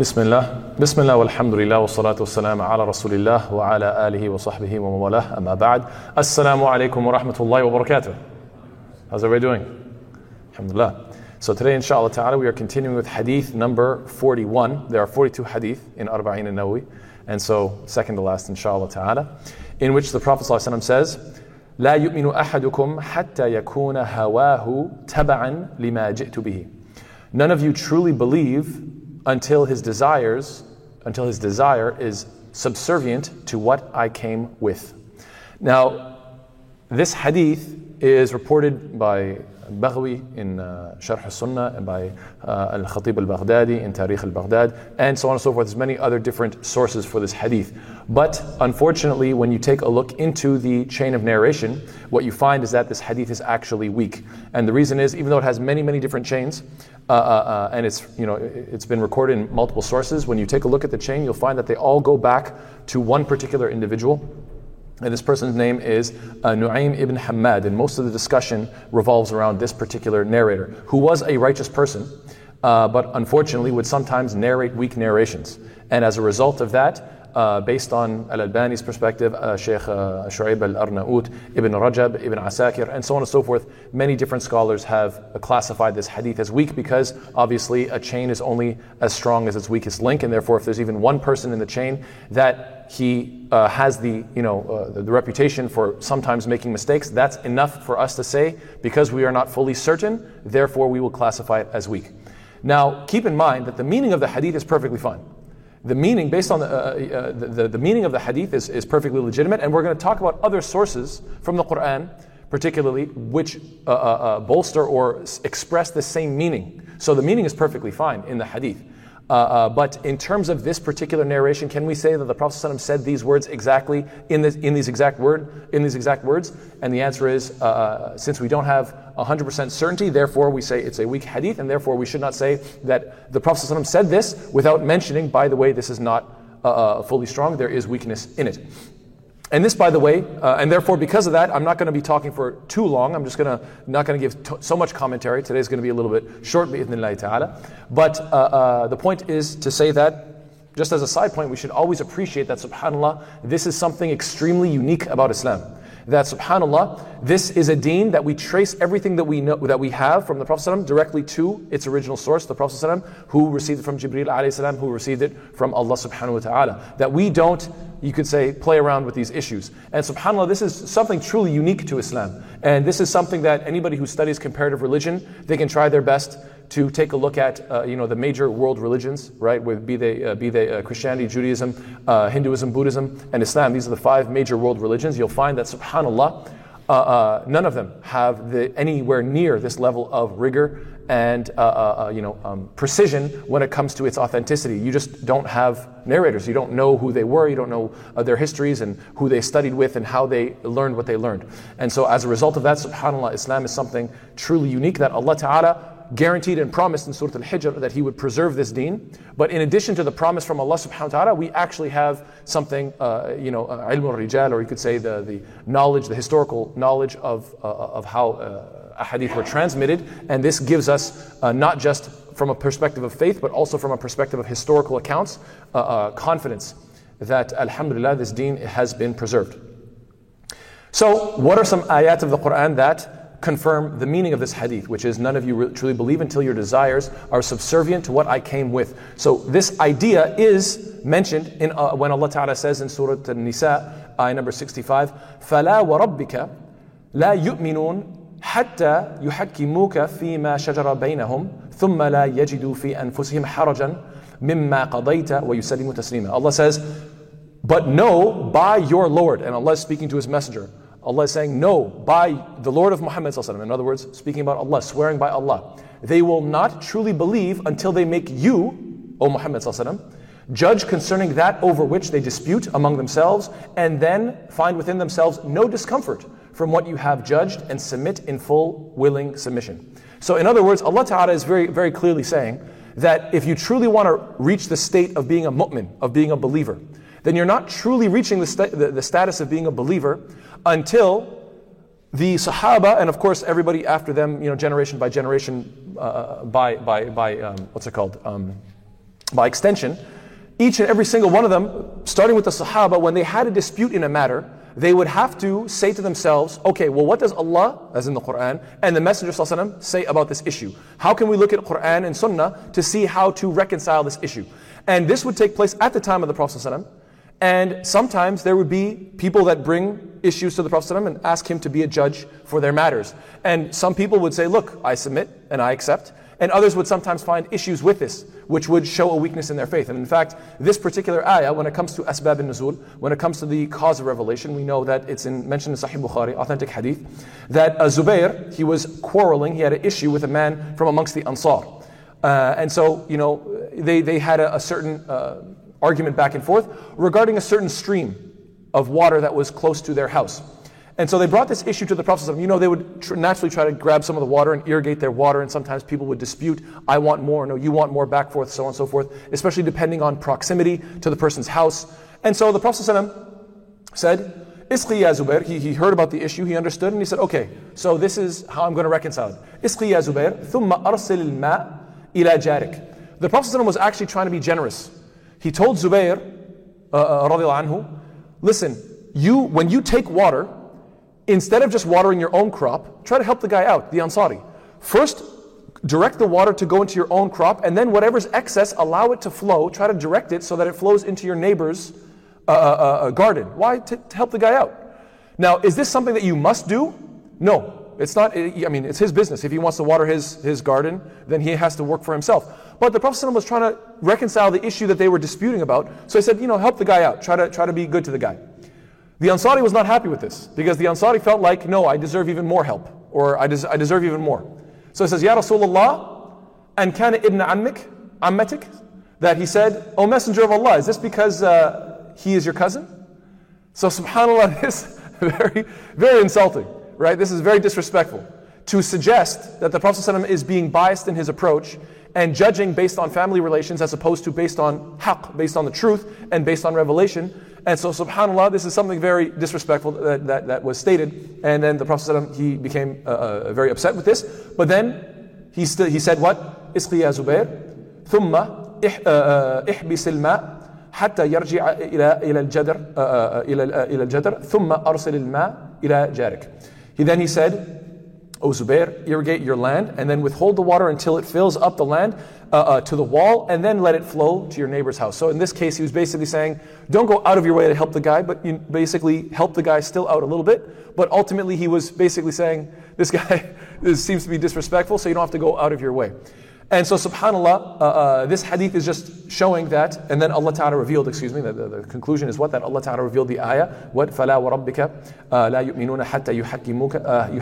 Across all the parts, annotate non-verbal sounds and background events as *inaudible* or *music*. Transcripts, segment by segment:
Bismillah, Bismillah, walhamdulillah, wa salatu wassalam ala rasulillah wa ala alihi wa sahbihi wa mawalah, amma ba'd. Assalamu alaikum wa rahmatullahi wa barakatuh. How's everybody doing? Alhamdulillah. So today, inshallah ta'ala, we are continuing with hadith number 41. There are 42 hadith in Arba'in an-Nawawi and so second to last, inshallah ta'ala, in which the Prophet ﷺ says, لا يؤمن أحدكم حتى يكون هواه تبعا لما جئت به. None of you truly believe until his desires, until his desire is subservient to what I came with. Now, this hadith is reported by Baghawi in uh, Sharh al-Sunnah and by uh, Al-Khatib al-Baghdadi in Tarikh al-Baghdad and so on and so forth. There's many other different sources for this hadith. But unfortunately, when you take a look into the chain of narration, what you find is that this hadith is actually weak. And the reason is, even though it has many, many different chains, uh, uh, uh and it's you know it's been recorded in multiple sources. When you take a look at the chain, you'll find that they all go back to one particular individual and this person's name is uh, Nu'aym ibn Hammad, and most of the discussion revolves around this particular narrator, who was a righteous person, uh, but unfortunately would sometimes narrate weak narrations. And as a result of that, uh, based on Al Albani's perspective, uh, Sheikh uh, Shu'aib al Arnaut, Ibn Rajab, Ibn Asakir, and so on and so forth. Many different scholars have classified this hadith as weak because obviously a chain is only as strong as its weakest link, and therefore, if there's even one person in the chain that he uh, has the you know uh, the, the reputation for sometimes making mistakes, that's enough for us to say because we are not fully certain. Therefore, we will classify it as weak. Now, keep in mind that the meaning of the hadith is perfectly fine the meaning, based on the, uh, uh, the, the, the, meaning of the hadith, is, is perfectly legitimate. And we're going to talk about other sources from the Quran, particularly, which uh, uh, uh bolster or express the same meaning. So the meaning is perfectly fine in the hadith. Uh, uh, but in terms of this particular narration, can we say that the Prophet ﷺ said these words exactly in, this, in these exact word in these exact words? And the answer is, uh, uh since we don't have 100% certainty, therefore we say it's a weak hadith, and therefore we should not say that the Prophet ﷺ said this without mentioning, by the way, this is not uh, uh, fully strong. There is weakness in it. And this, by the way, uh, and therefore because of that, I'm not going to be talking for too long. I'm just going to not going to give t- so much commentary. Today's going to be a little bit short, ta'ala. But uh, uh, the point is to say that, just as a side point, we should always appreciate that, subhanAllah, this is something extremely unique about Islam that subhanallah this is a deen that we trace everything that we know that we have from the prophet directly to its original source the prophet who received it from jibril who received it from allah subhanahu wa ta'ala. That we don't you could say play around with these issues. And subhanallah this is something truly unique to islam. And this is something that anybody who studies comparative religion they can try their best to take a look at uh, you know the major world religions, right? With be they uh, be they uh, Christianity, Judaism, uh, Hinduism, Buddhism, and Islam. These are the five major world religions. You'll find that Subhanallah, uh, uh, none of them have the, anywhere near this level of rigor and you know um, precision when it comes to its authenticity. You just don't have narrators. You don't know who they were. You don't know their histories and who they studied with and how they learned what they learned. And so as a result of that, Subhanallah, Islam is something truly unique that Allah Taala guaranteed and promised in Surah Al-Hijr that He would preserve this deen. But in addition to the promise from Allah subhanahu wa ta'ala, we actually have something, uh, you know, uh, ilm al-rijal, or you could say the, the knowledge, the historical knowledge of, uh, of how uh, hadith were transmitted. And this gives us uh, not just from a perspective of faith, but also from a perspective of historical accounts, uh, uh, confidence that, alhamdulillah, this deen has been preserved. So, what are some ayat of the Quran that confirm the meaning of this hadith, which is none of you really, truly believe until your desires are subservient to what I came with. So this idea is mentioned in uh, when Allah Ta'ala says in Surah An-Nisa, ayah number 65, فَلَا وَرَبِّكَ لَا يُؤْمِنُونَ حتى يحكموك فيما شجر بينهم ثم لا يجدوا في أنفسهم حرجا مما قضيت ويسلموا تسليما Allah says, but know by your Lord, and Allah is speaking to His Messenger, Allah is saying, No, by the Lord of Muhammad. In other words, speaking about Allah, swearing by Allah. They will not truly believe until they make you, O Muhammad, judge concerning that over which they dispute among themselves, and then find within themselves no discomfort from what you have judged and submit in full willing submission. So, in other words, Allah Ta'ala is very, very clearly saying that if you truly want to reach the state of being a mu'min, of being a believer, then you're not truly reaching the, the, the status of being a believer until the Sahaba, and of course everybody after them, you know, generation by generation, uh, by, by, by um, what's it called? Um, by extension, each and every single one of them, starting with the Sahaba, when they had a dispute in a matter, they would have to say to themselves, okay, well, what does Allah, as in the Quran, and the Messenger ﷺ say about this issue? How can we look at Quran and Sunnah to see how to reconcile this issue? And this would take place at the time of the Prophet ﷺ. And sometimes there would be people that bring issues to the Prophet ﷺ and ask him to be a judge for their matters. And some people would say, look, I submit and I accept. And others would sometimes find issues with this, which would show a weakness in their faith. And in fact, this particular ayah, when it comes to asbab al nuzul, when it comes to the cause of revelation, we know that it's in, mentioned in Sahih Bukhari, authentic hadith, that uh, Zubair, he was quarreling, he had an issue with a man from amongst the Ansar. Uh, and so, you know, they, they had a, a certain uh, argument back and forth regarding a certain stream of water that was close to their house. And so they brought this issue to the Prophet. You know, they would tr- naturally try to grab some of the water and irrigate their water, and sometimes people would dispute, I want more, no, you want more, back forth, so on and so forth, especially depending on proximity to the person's house. And so the Prophet said, Isqi ya Zubair, he, he heard about the issue, he understood, and he said, okay, so this is how I'm going to reconcile it. Isqi ya Zubair, thumma arsil al-ma' ila jarik. The Prophet was actually trying to be generous. He told Zubair, uh, uh, anhu, listen, you, when you take water, instead of just watering your own crop, try to help the guy out, the Ansari. First, direct the water to go into your own crop, and then whatever's excess, allow it to flow. Try to direct it so that it flows into your neighbor's uh, uh, uh garden. Why? To, to help the guy out. Now, is this something that you must do? No. It's not, I mean, it's his business. If he wants to water his, his garden, then he has to work for himself. But the Prophet was trying to reconcile the issue that they were disputing about. So he said, you know, help the guy out. Try to, try to be good to the guy. The Ansari was not happy with this because the Ansari felt like, no, I deserve even more help or I, des- I deserve even more. So he says, Ya Rasulullah, and kana ibn ammik, ammatik, that he said, O Messenger of Allah, is this because uh, he is your cousin? So subhanAllah, *laughs* this very, very insulting, right? This is very disrespectful to suggest that the Prophet ﷺ is being biased in his approach and judging based on family relations as opposed to based on haqq, based on the truth and based on revelation. And so, subhanAllah, this is something very disrespectful that, that, that was stated. And then the Prophet ﷺ, he became uh, uh, very upset with this. But then he, st- he said, What? Isqi ya Zubair, ثم احبس الماء حتى يرجع إلى إلى الجدر إلى إلى الجدر ثم أرسل الماء إلى جارك. he then he said, O Zubair, irrigate your land and then withhold the water until it fills up the land uh, uh, to the wall and then let it flow to your neighbor's house. So in this case, he was basically saying, don't go out of your way to help the guy, but you basically help the guy still out a little bit. But ultimately, he was basically saying, this guy *laughs* this seems to be disrespectful, so you don't have to go out of your way. And so, subhanAllah, uh, uh, this hadith is just showing that, and then Allah Ta'ala revealed, excuse me, the, the, the, conclusion is what? That Allah Ta'ala revealed the ayah, what? فَلَا وَرَبِّكَ لَا يُؤْمِنُونَ حَتَّى يُحَكِّمُوكَ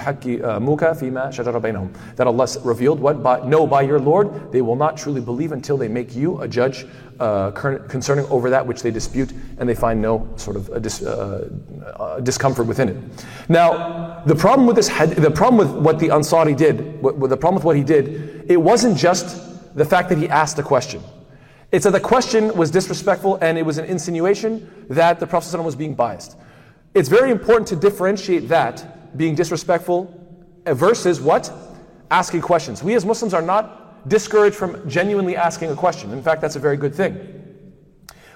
فِيمَا شَجَرَ بَيْنَهُم That Allah revealed what? By, no, by your Lord, they will not truly believe until they make you a judge uh, concerning over that which they dispute and they find no sort of dis, uh, uh, discomfort within it. Now, the problem with this, the problem with what the Ansari did, what, the problem with what he did, it wasn't just the fact that he asked a question. It's that the question was disrespectful and it was an insinuation that the Prophet was being biased. It's very important to differentiate that, being disrespectful, versus what? Asking questions. We as Muslims are not discouraged from genuinely asking a question. In fact, that's a very good thing.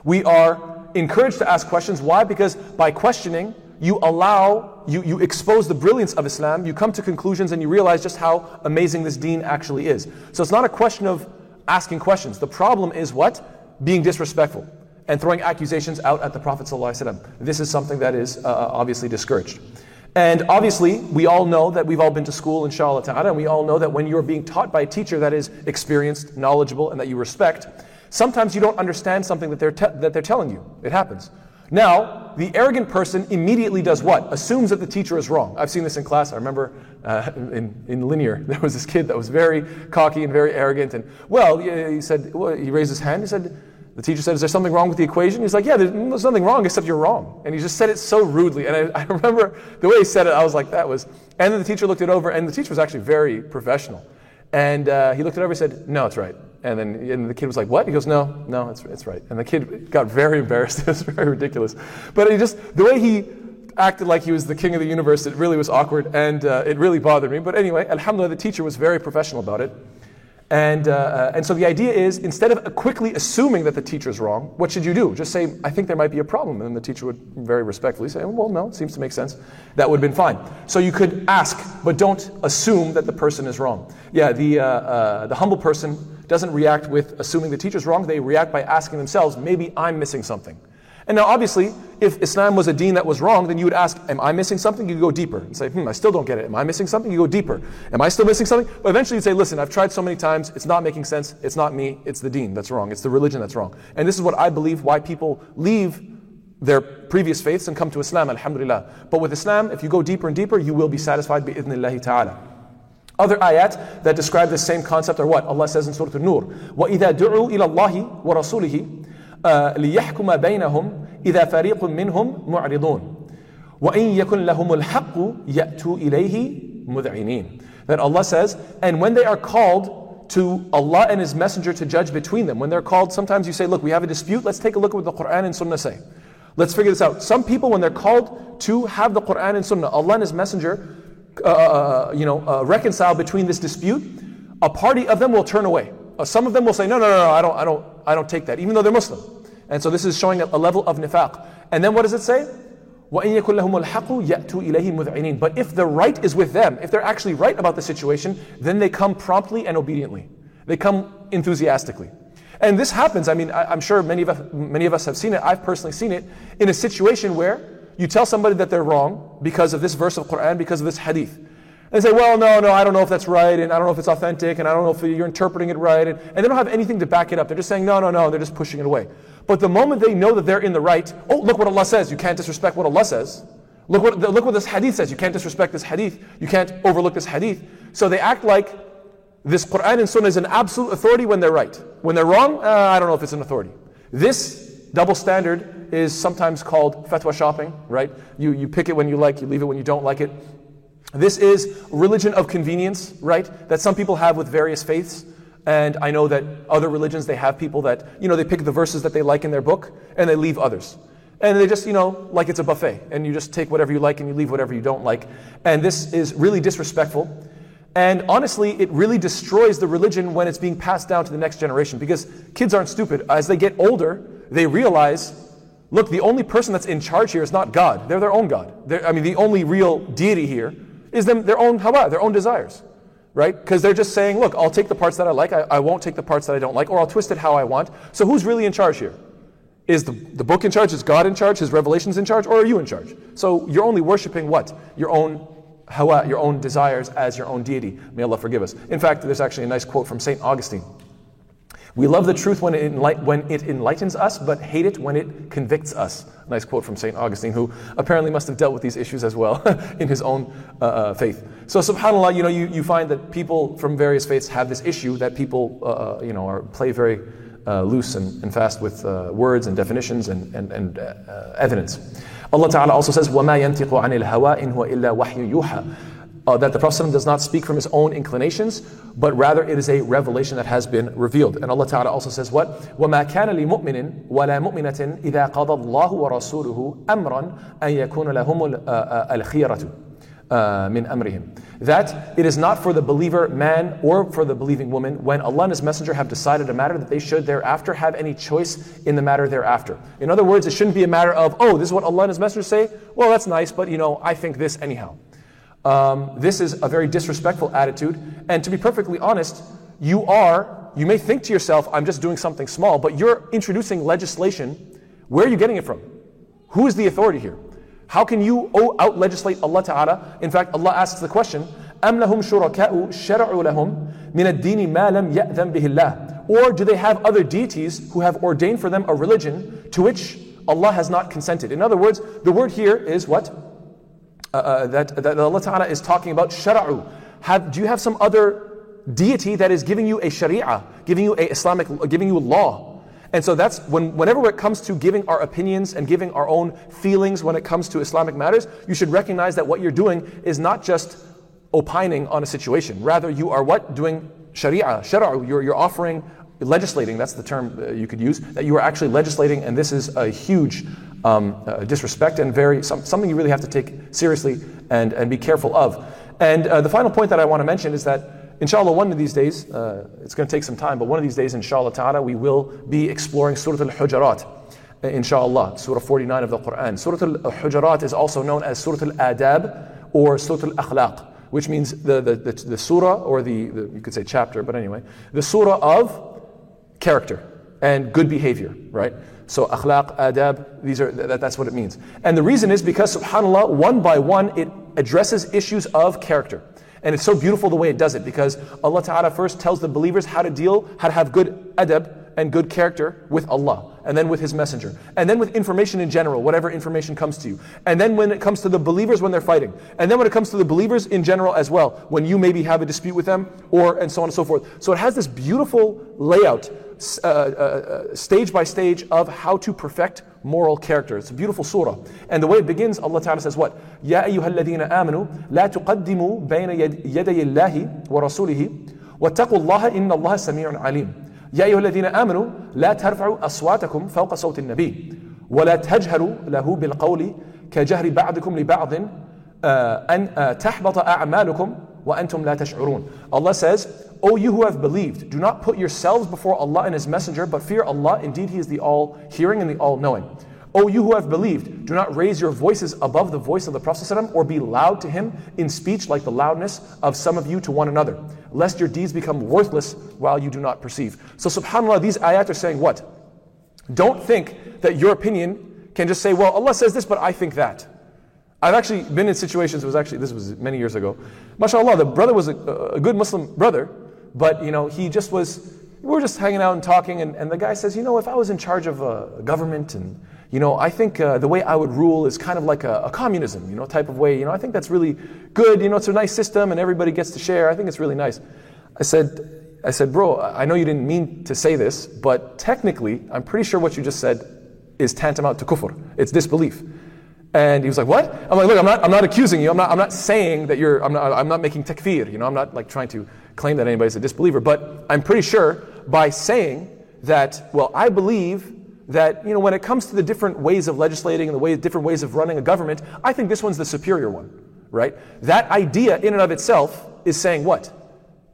We are encouraged to ask questions. Why? Because by questioning, you allow, you, you expose the brilliance of Islam, you come to conclusions and you realize just how amazing this deen actually is. So it's not a question of asking questions. The problem is what? Being disrespectful and throwing accusations out at the Prophet. ﷺ. This is something that is uh, uh, obviously discouraged. And obviously, we all know that we've all been to school, inshallah ta'ala, and we all know that when you're being taught by a teacher that is experienced, knowledgeable, and that you respect, sometimes you don't understand something that they're, te- that they're telling you. It happens. Now, the arrogant person immediately does what? Assumes that the teacher is wrong. I've seen this in class. I remember uh, in, in linear, *laughs* there was this kid that was very cocky and very arrogant. And, well, he said, well, he raised his hand. He said, the teacher said, Is there something wrong with the equation? He's like, Yeah, there's nothing wrong except you're wrong. And he just said it so rudely. And I, *laughs* I remember the way he said it, I was like, That was. And then the teacher looked it over, and the teacher was actually very professional. And uh, he looked it over and said, No, it's right. And then and the kid was like, What? He goes, No, no, it's, it's right. And the kid got very embarrassed. *laughs* it was very ridiculous. But he just, the way he acted like he was the king of the universe, it really was awkward and uh, it really bothered me. But anyway, Alhamdulillah, the teacher was very professional about it. And, uh, uh, and so the idea is instead of quickly assuming that the teacher is wrong, what should you do? Just say, I think there might be a problem. And the teacher would very respectfully say, well, no, it seems to make sense. That would have been fine. So you could ask, but don't assume that the person is wrong. Yeah, the, uh, uh, the humble person doesn't react with assuming the teacher's wrong. They react by asking themselves, maybe I'm missing something. And now, obviously, if Islam was a deen that was wrong, then you would ask, Am I missing something? You go deeper and say, Hmm, I still don't get it. Am I missing something? You go deeper. Am I still missing something? But eventually you'd say, Listen, I've tried so many times, it's not making sense. It's not me, it's the deen that's wrong. It's the religion that's wrong. And this is what I believe why people leave their previous faiths and come to Islam, alhamdulillah. But with Islam, if you go deeper and deeper, you will be satisfied bi ta'ala. Other ayat that describe the same concept are what? Allah says in Surah An-Nur, وَإِذَا دُعُوا إِلَى اللَّهِ وَرَسُولِهِ ليحكم بينهم إذا فريق منهم معرضون وإن يكن لهم الحق يأتوا إليه مذعنين That Allah says, and when they are called to Allah and His Messenger to judge between them, when they're called, sometimes you say, look, we have a dispute, let's take a look at what the Quran and Sunnah say. Let's figure this out. Some people, when they're called to have the Quran and Sunnah, Allah and His Messenger, uh, uh you know, uh, reconcile between this dispute, a party of them will turn away. Uh, some of them will say, no, no, no, no, I don't, I don't, I don't take that, even though they're Muslim. And so this is showing a, a level of nifaq. And then what does it say? But if the right is with them, if they're actually right about the situation, then they come promptly and obediently. They come enthusiastically. And this happens, I mean, I, am sure many of, us, many of us have seen it, I've personally seen it, in a situation where you tell somebody that they're wrong because of this verse of Quran, because of this hadith. They say, well, no, no, I don't know if that's right, and I don't know if it's authentic, and I don't know if you're interpreting it right. And, and they don't have anything to back it up. They're just saying, no, no, no, they're just pushing it away. But the moment they know that they're in the right, oh, look what Allah says. You can't disrespect what Allah says. Look what, look what this hadith says. You can't disrespect this hadith. You can't overlook this hadith. So they act like this Quran and Sunnah is an absolute authority when they're right. When they're wrong, uh, I don't know if it's an authority. This double standard is sometimes called fatwa shopping, right? You, you pick it when you like, you leave it when you don't like it. This is religion of convenience, right? That some people have with various faiths. And I know that other religions, they have people that, you know, they pick the verses that they like in their book and they leave others. And they just, you know, like it's a buffet. And you just take whatever you like and you leave whatever you don't like. And this is really disrespectful. And honestly, it really destroys the religion when it's being passed down to the next generation because kids aren't stupid. As they get older, they realize look, the only person that's in charge here is not God. They're their own God. They're, I mean, the only real deity here is them, their own hawa, their own desires right? Because they're just saying, look, I'll take the parts that I like, I, I, won't take the parts that I don't like, or I'll twist it how I want. So who's really in charge here? Is the, the book in charge? Is God in charge? His revelations in charge? Or are you in charge? So you're only worshiping what? Your own hawa, your own desires as your own deity. May Allah forgive us. In fact, there's actually a nice quote from St. Augustine. We love the truth when it, enlight, when it enlightens us, but hate it when it convicts us. Nice quote from St. Augustine, who apparently must have dealt with these issues as well *laughs* in his own uh, uh, faith. So, subhanAllah, you know, you, you find that people from various faiths have this issue that people, uh, uh you know, are, play very uh, loose and, and, fast with uh, words and definitions and, and, and evidence. Allah Ta'ala also says, وَمَا يَنْتِقُ عَنِ الْهَوَىٰ إِنْ هُوَ إِلَّا وَحْيٌ يُوحَىٰ uh, that the Prophet does not speak from his own inclinations, but rather it is a revelation that has been revealed. And Allah Ta'ala also says what? وَمَا كَانَ لِمُؤْمِنٍ وَلَا مُؤْمِنَةٍ إِذَا قَضَى اللَّهُ وَرَسُولُهُ أَمْرًا أَن يَكُونَ لَهُمُ الْخِيَرَةُ min amrihim. That it is not for the believer man or for the believing woman when Allah and His Messenger have decided a matter that they should thereafter have any choice in the matter thereafter. In other words, it shouldn't be a matter of, oh, this is what Allah and His Messenger say. Well, that's nice, but you know, I think this anyhow. Um, this is a very disrespectful attitude. And to be perfectly honest, you are, you may think to yourself, I'm just doing something small, but you're introducing legislation. Where are you getting it from? Who is the authority here? How can you out legislate Allah Ta'ala? In fact, Allah asks the question, أَمْ لَهُمْ شُرَكَاءُ شَرَعُوا لَهُم مِنَ الدِّينِ مَا لَمْ يَأْذَنْ بِهِ اللَّهِ Or do they have other deities who have ordained for them a religion to which Allah has not consented? In other words, the word here is what? Uh, uh, that, that Allah Ta'ala is talking about shara'u. Have, do you have some other deity that is giving you a sharia, giving you a Islamic, giving you law? And so that's when, whenever it comes to giving our opinions and giving our own feelings when it comes to Islamic matters, you should recognize that what you're doing is not just opining on a situation. Rather, you are what? Doing sharia, shara'u. You're, you're offering, legislating, that's the term uh, you could use, that you are actually legislating, and this is a huge um, uh, disrespect and very some, something you really have to take seriously and, and be careful of. And uh, the final point that I want to mention is that inshallah, one of these days, uh, it's going to take some time, but one of these days, inshallah ta'ala, we will be exploring Surah Al Hujurat. uh, Inshallah, Surah 49 of the Quran. Surah Al Hujurat is also known as Surah Al Adab or Surah Al Akhlaq, which means the, the, the, the surah or the, the, you could say chapter, but anyway, the surah of character and good behavior, right? So akhlaq, adab, these are that, that's what it means. And the reason is because subhanallah, one by one, it addresses issues of character. And it's so beautiful the way it does it because Allah Ta'ala first tells the believers how to deal, how to have good adab and good character with Allah and then with His Messenger, and then with information in general, whatever information comes to you. And then when it comes to the believers when they're fighting, and then when it comes to the believers in general as well, when you maybe have a dispute with them, or and so on and so forth. So it has this beautiful layout, uh, uh, uh, stage by stage, of how to perfect moral character. It's a beautiful surah. And the way it begins, Allah Ta'ala says what? يَا أَيُّهَا الَّذِينَ آمَنُوا لَا تُقَدِّمُوا بَيْنَ يَدَيِ اللَّهِ وَرَسُولِهِ وَاتَّقُوا اللَّهَ إِنَّ اللَّهَ سَمِيعٌ عَلِيمٌ يا أيها الذين آمنوا لا ترفعوا أصواتكم فوق صوت النبي ولا تجهروا له بالقول كجهر بعضكم لبعض أن تحبط أعمالكم وأنتم لا تشعرون Allah says O you who have believed do not put yourselves before Allah and His Messenger but fear Allah indeed He is the all hearing and the all knowing O you who have believed, do not raise your voices above the voice of the Prophet or be loud to him in speech like the loudness of some of you to one another, lest your deeds become worthless while you do not perceive. So, subhanAllah, these ayat are saying what? Don't think that your opinion can just say, well, Allah says this, but I think that. I've actually been in situations, it was actually, this was many years ago. MashaAllah, the brother was a, a good Muslim brother, but you know, he just was, we were just hanging out and talking, and, and the guy says, you know, if I was in charge of a government and you know, I think uh, the way I would rule is kind of like a, a, communism, you know, type of way. You know, I think that's really good. You know, it's a nice system and everybody gets to share. I think it's really nice. I said, I said, bro, I know you didn't mean to say this, but technically, I'm pretty sure what you just said is tantamount to kufr. It's disbelief. And he was like, what? I'm like, look, I'm not, I'm not accusing you. I'm not, I'm not saying that you're, I'm not, I'm not making takfir. You know, I'm not like trying to claim that anybody's a disbeliever. But I'm pretty sure by saying that, well, I believe that you know when it comes to the different ways of legislating and the way, different ways of running a government, I think this one's the superior one, right? That idea in and of itself is saying what?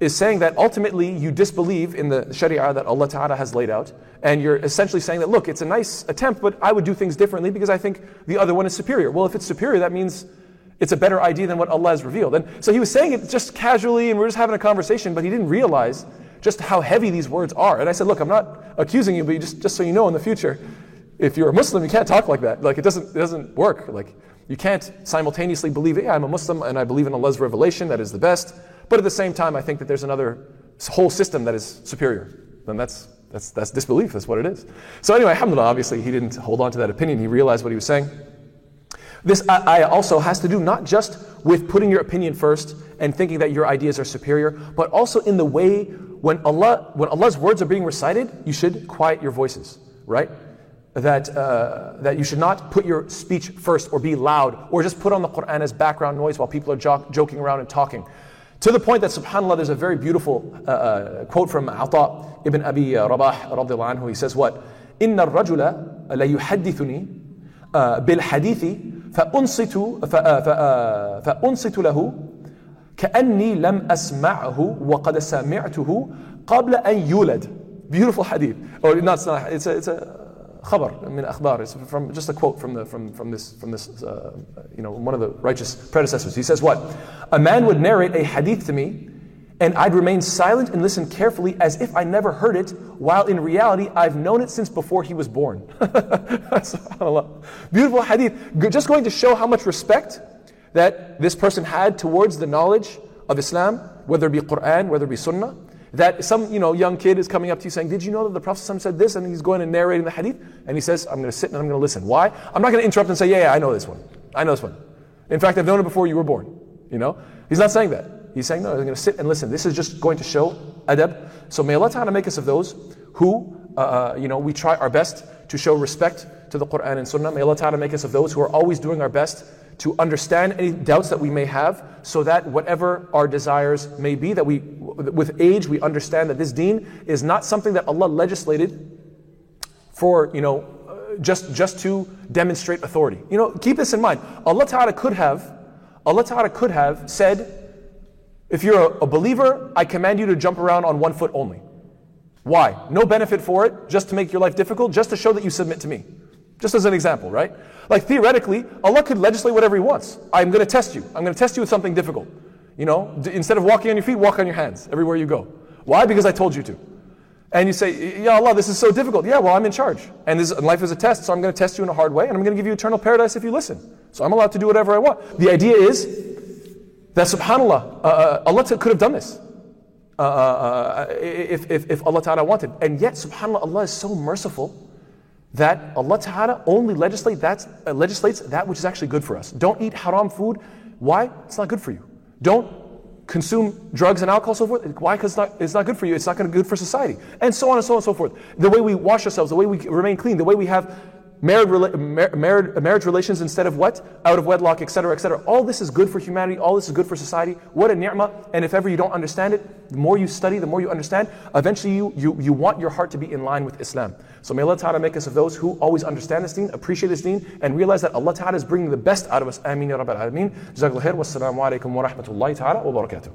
Is saying that ultimately you disbelieve in the Sharia that Allah Ta'ala has laid out, and you're essentially saying that look, it's a nice attempt, but I would do things differently because I think the other one is superior. Well, if it's superior, that means it's a better idea than what Allah has revealed. And so he was saying it just casually, and we we're just having a conversation, but he didn't realize just how heavy these words are. And I said, look, I'm not accusing you, but you just, just so you know in the future, if you're a Muslim, you can't talk like that. Like it doesn't, it doesn't work. Like you can't simultaneously believe, yeah, I'm a Muslim and I believe in Allah's revelation, that is the best. But at the same time, I think that there's another whole system that is superior. Then that's, that's, that's disbelief, that's what it is. So anyway, alhamdulillah, obviously he didn't hold on to that opinion. He realized what he was saying. This I also has to do not just with putting your opinion first and thinking that your ideas are superior, but also in the way when Allah when Allah's words are being recited, you should quiet your voices, right? That uh, that you should not put your speech first or be loud or just put on the Quran as background noise while people are jo- joking around and talking. To the point that subhanallah, there's a very beautiful uh, uh quote from Ata ibn Abi Rabah radiallahu anhu. He says what? Inna rajula la yuhadithuni uh, bil hadithi فأنصت فأنصت له كأني لم أسمعه وقد سمعته قبل أن يولد beautiful hadith or not it's a, it's a خبر من أخبار it's from just a quote from the from from this from this uh, you know one of the righteous predecessors he says what a man would narrate a hadith to me and I'd remain silent and listen carefully as if I never heard it, while in reality I've known it since before he was born. *laughs* Beautiful hadith. Just going to show how much respect that this person had towards the knowledge of Islam, whether it be Quran, whether it be Sunnah. That some you know young kid is coming up to you saying, "Did you know that the Prophet said this?" And he's going and narrating the hadith, and he says, "I'm going to sit and I'm going to listen." Why? I'm not going to interrupt and say, "Yeah, yeah, I know this one. I know this one. In fact, I've known it before you were born." You know, he's not saying that. He's saying, "No, I'm going to sit and listen." This is just going to show adab. So may Allah Taala make us of those who, uh, uh, you know, we try our best to show respect to the Quran and Sunnah. May Allah Taala make us of those who are always doing our best to understand any doubts that we may have so that whatever our desires may be that we with age we understand that this deen is not something that Allah legislated for you know just just to demonstrate authority you know keep this in mind Allah Ta'ala could have Allah Ta'ala could have said If you're a, believer, I command you to jump around on one foot only. Why? No benefit for it, just to make your life difficult, just to show that you submit to me. Just as an example, right? Like theoretically, Allah could legislate whatever He wants. I'm going to test you. I'm going to test you with something difficult. You know, d- instead of walking on your feet, walk on your hands everywhere you go. Why? Because I told you to. And you say, Ya Allah, this is so difficult. Yeah, well, I'm in charge. And, this, and life is a test, so I'm going to test you in a hard way, and I'm going to give you eternal paradise if you listen. So I'm allowed to do whatever I want. The idea is that subhanAllah, uh, uh, Allah could have done this. Uh, uh, uh, if, if, if Allah Ta'ala wanted. And yet, subhanAllah, Allah is so merciful that Allah Ta'ala only legislate that, uh, legislates that which is actually good for us. Don't eat haram food. Why? It's not good for you. Don't consume drugs and alcohol, so forth. Why? Because it's not, it's not good for you. It's not going to be good for society. And so on and so on and so forth. The way we wash ourselves, the way we remain clean, the way we have marriage, marriage, marriage relations instead of what? Out of wedlock, etc., etc. All this is good for humanity. All this is good for society. What a ni'mah. And if ever you don't understand it, the more you study, the more you understand, eventually you, you, you want your heart to be in line with Islam. So may Allah Ta'ala make us of those who always understand this deen, appreciate this deen, and realize that Allah Ta'ala is bringing the best out of us. Ameen ya Rabbil Alameen. Jazakallah khair. Wassalamu alaikum wa rahmatullahi ta'ala wa barakatuh.